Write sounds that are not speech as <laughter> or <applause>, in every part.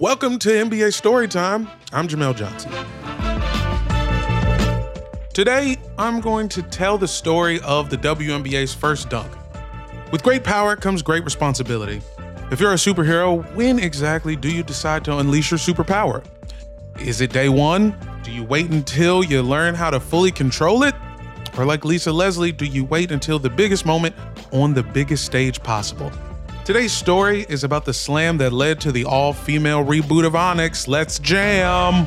Welcome to NBA Storytime. I'm Jamel Johnson. Today, I'm going to tell the story of the WNBA's first dunk. With great power comes great responsibility. If you're a superhero, when exactly do you decide to unleash your superpower? Is it day one? Do you wait until you learn how to fully control it? Or, like Lisa Leslie, do you wait until the biggest moment on the biggest stage possible? Today's story is about the slam that led to the all female reboot of Onyx. Let's jam!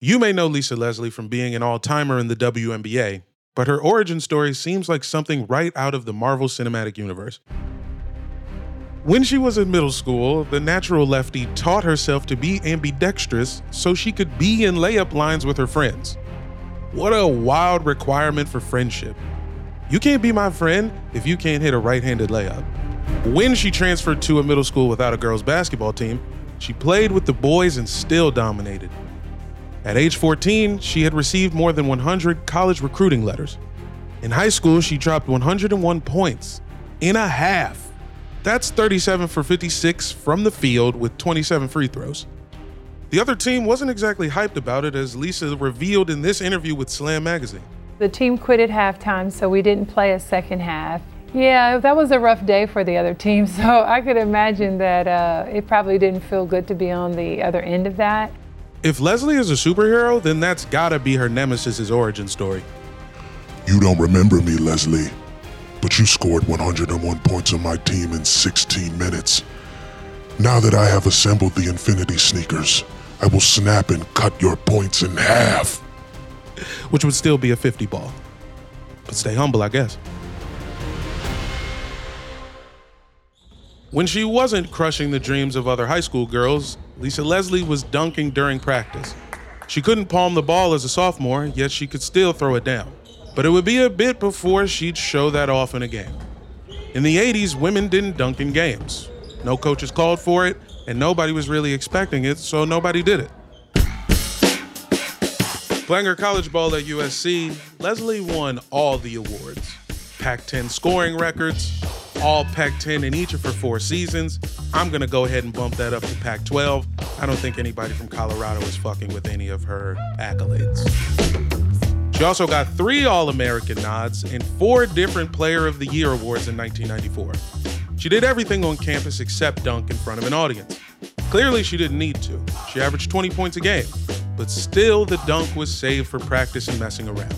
You may know Lisa Leslie from being an all timer in the WNBA, but her origin story seems like something right out of the Marvel Cinematic Universe. When she was in middle school, the natural lefty taught herself to be ambidextrous so she could be in layup lines with her friends. What a wild requirement for friendship. You can't be my friend if you can't hit a right handed layup. When she transferred to a middle school without a girls' basketball team, she played with the boys and still dominated. At age 14, she had received more than 100 college recruiting letters. In high school, she dropped 101 points in a half. That's 37 for 56 from the field with 27 free throws. The other team wasn't exactly hyped about it, as Lisa revealed in this interview with Slam Magazine. The team quit at halftime, so we didn't play a second half. Yeah, that was a rough day for the other team, <laughs> so I could imagine that uh, it probably didn't feel good to be on the other end of that. If Leslie is a superhero, then that's gotta be her nemesis's origin story. You don't remember me, Leslie, but you scored 101 points on my team in 16 minutes. Now that I have assembled the Infinity Sneakers, I will snap and cut your points in half. Which would still be a 50 ball. But stay humble, I guess. When she wasn't crushing the dreams of other high school girls, Lisa Leslie was dunking during practice. She couldn't palm the ball as a sophomore, yet she could still throw it down. But it would be a bit before she'd show that off in a game. In the 80s, women didn't dunk in games. No coaches called for it, and nobody was really expecting it, so nobody did it. Playing her college ball at USC, Leslie won all the awards Pac 10 scoring records, all Pac 10 in each of her four seasons. I'm going to go ahead and bump that up to Pac 12. I don't think anybody from Colorado is fucking with any of her accolades. She also got three All American nods and four different Player of the Year awards in 1994. She did everything on campus except dunk in front of an audience. Clearly, she didn't need to. She averaged 20 points a game, but still, the dunk was saved for practice and messing around.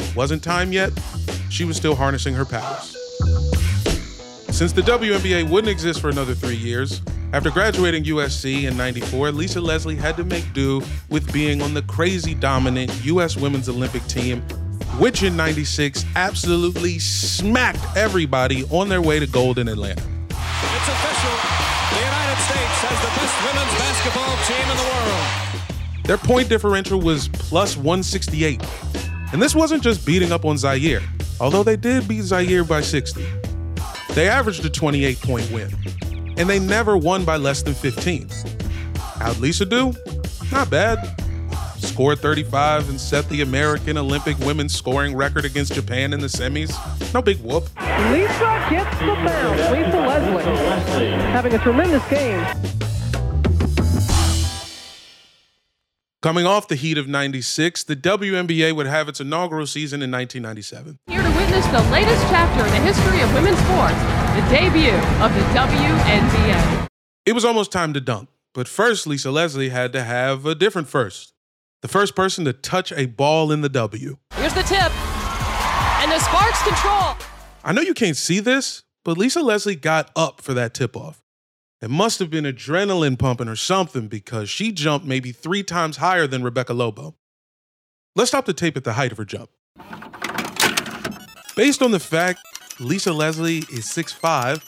It Wasn't time yet, she was still harnessing her powers. Since the WNBA wouldn't exist for another three years, after graduating USC in 94, Lisa Leslie had to make do with being on the crazy dominant US women's Olympic team, which in 96 absolutely smacked everybody on their way to gold in Atlanta. It's official. The United States has the best women's basketball team in the world. Their point differential was plus 168. And this wasn't just beating up on Zaire, although they did beat Zaire by 60. They averaged a 28 point win, and they never won by less than 15. How'd Lisa do? Not bad. Scored 35 and set the American Olympic women's scoring record against Japan in the semis. No big whoop. Lisa gets the bounce. Lisa Leslie having a tremendous game. Coming off the heat of 96, the WNBA would have its inaugural season in 1997. Witness the latest chapter in the history of women's sports, the debut of the WNBA. It was almost time to dunk, but first, Lisa Leslie had to have a different first. The first person to touch a ball in the W. Here's the tip, and the Sparks control. I know you can't see this, but Lisa Leslie got up for that tip off. It must have been adrenaline pumping or something because she jumped maybe three times higher than Rebecca Lobo. Let's stop the tape at the height of her jump. Based on the fact Lisa Leslie is 6'5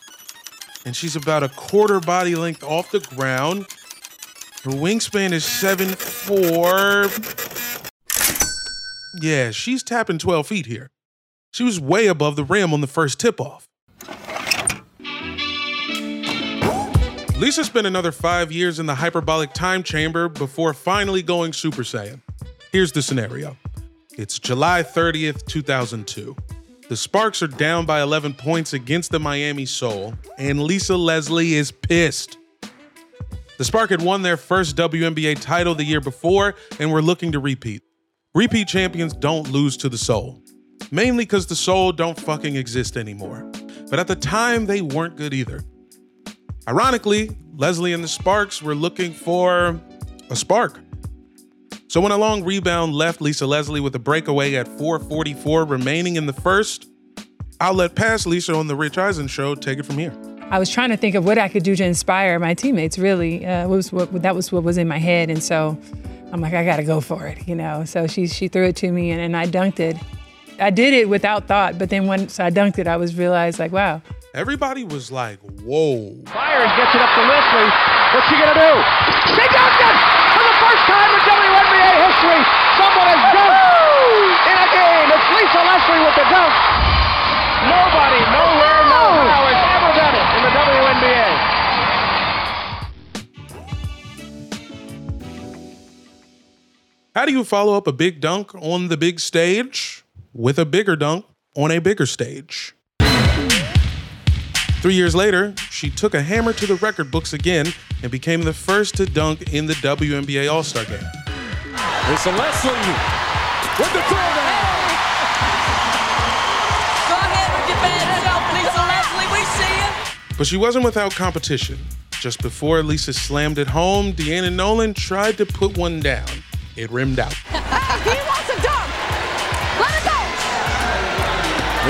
and she's about a quarter body length off the ground, her wingspan is 7'4. Yeah, she's tapping 12 feet here. She was way above the rim on the first tip off. Lisa spent another five years in the hyperbolic time chamber before finally going Super Saiyan. Here's the scenario it's July 30th, 2002. The Sparks are down by 11 points against the Miami Sol, and Lisa Leslie is pissed. The Spark had won their first WNBA title the year before and were looking to repeat. Repeat champions don't lose to the Sol, mainly because the Sol don't fucking exist anymore. But at the time, they weren't good either. Ironically, Leslie and the Sparks were looking for a spark. So when a long rebound left Lisa Leslie with a breakaway at 444 remaining in the first, I'll let pass Lisa on the Rich Eisen show take it from here. I was trying to think of what I could do to inspire my teammates. Really, uh, was what that was what was in my head, and so I'm like, I got to go for it, you know. So she she threw it to me, and, and I dunked it. I did it without thought, but then once I dunked it, I was realized like, wow, Everybody was like, whoa. Fires gets it up to Leslie. What's she going to do? She dunked it! For the first time in WNBA history, someone has dunked in a game. It's Lisa Leslie with the dunk. Nobody, nowhere, no oh. how has ever done it in the WNBA. How do you follow up a big dunk on the big stage with a bigger dunk on a bigger stage? Three years later, she took a hammer to the record books again and became the first to dunk in the WNBA All Star game. Lisa Leslie with the throwdown. Go ahead and defend yourself, Lisa Leslie. We see you. But she wasn't without competition. Just before Lisa slammed it home, Deanna Nolan tried to put one down. It rimmed out. <laughs> he wants a dunk. Let it go.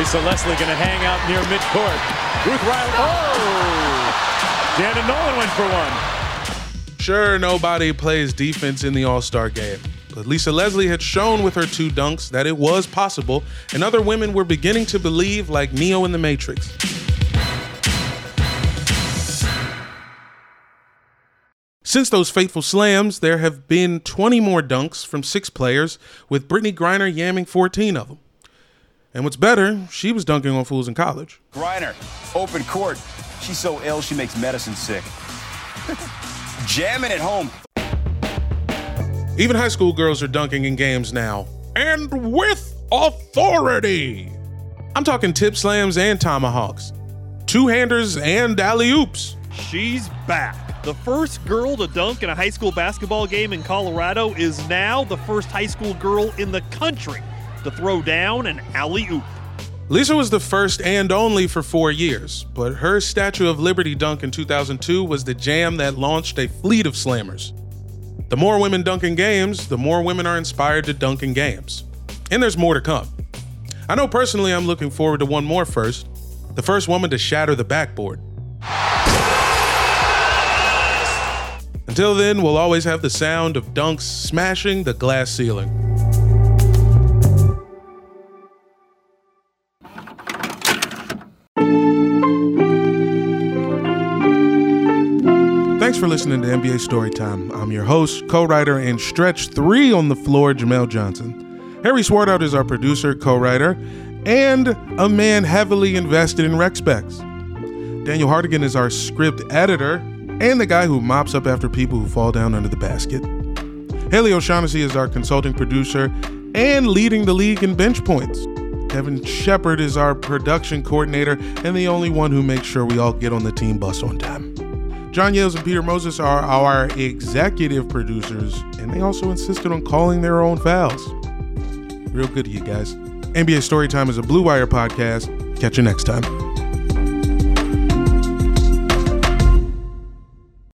Lisa Leslie going to hang out near midcourt. Ruth Riley. Oh! Deanna Nolan went for one. Sure, nobody plays defense in the All Star game. But Lisa Leslie had shown with her two dunks that it was possible, and other women were beginning to believe, like Neo in the Matrix. Since those fateful slams, there have been 20 more dunks from six players, with Brittney Griner yamming 14 of them. And what's better, she was dunking on fools in college. Griner, open court. She's so ill, she makes medicine sick. <laughs> Jamming at home. Even high school girls are dunking in games now, and with authority. I'm talking tip slams and tomahawks, two handers and alley oops. She's back. The first girl to dunk in a high school basketball game in Colorado is now the first high school girl in the country to throw down an alley oop. Lisa was the first and only for four years, but her Statue of Liberty dunk in 2002 was the jam that launched a fleet of slammers. The more women dunk in games, the more women are inspired to dunk in games. And there's more to come. I know personally I'm looking forward to one more first the first woman to shatter the backboard. Until then, we'll always have the sound of dunks smashing the glass ceiling. Thanks for listening to NBA Storytime. I'm your host, co writer, and stretch three on the floor, Jamel Johnson. Harry Swartout is our producer, co writer, and a man heavily invested in rec specs. Daniel Hardigan is our script editor and the guy who mops up after people who fall down under the basket. Haley O'Shaughnessy is our consulting producer and leading the league in bench points. Kevin Shepard is our production coordinator and the only one who makes sure we all get on the team bus on time. John Yales and Peter Moses are our executive producers, and they also insisted on calling their own fouls. Real good to you guys. NBA Storytime is a Blue Wire podcast. Catch you next time.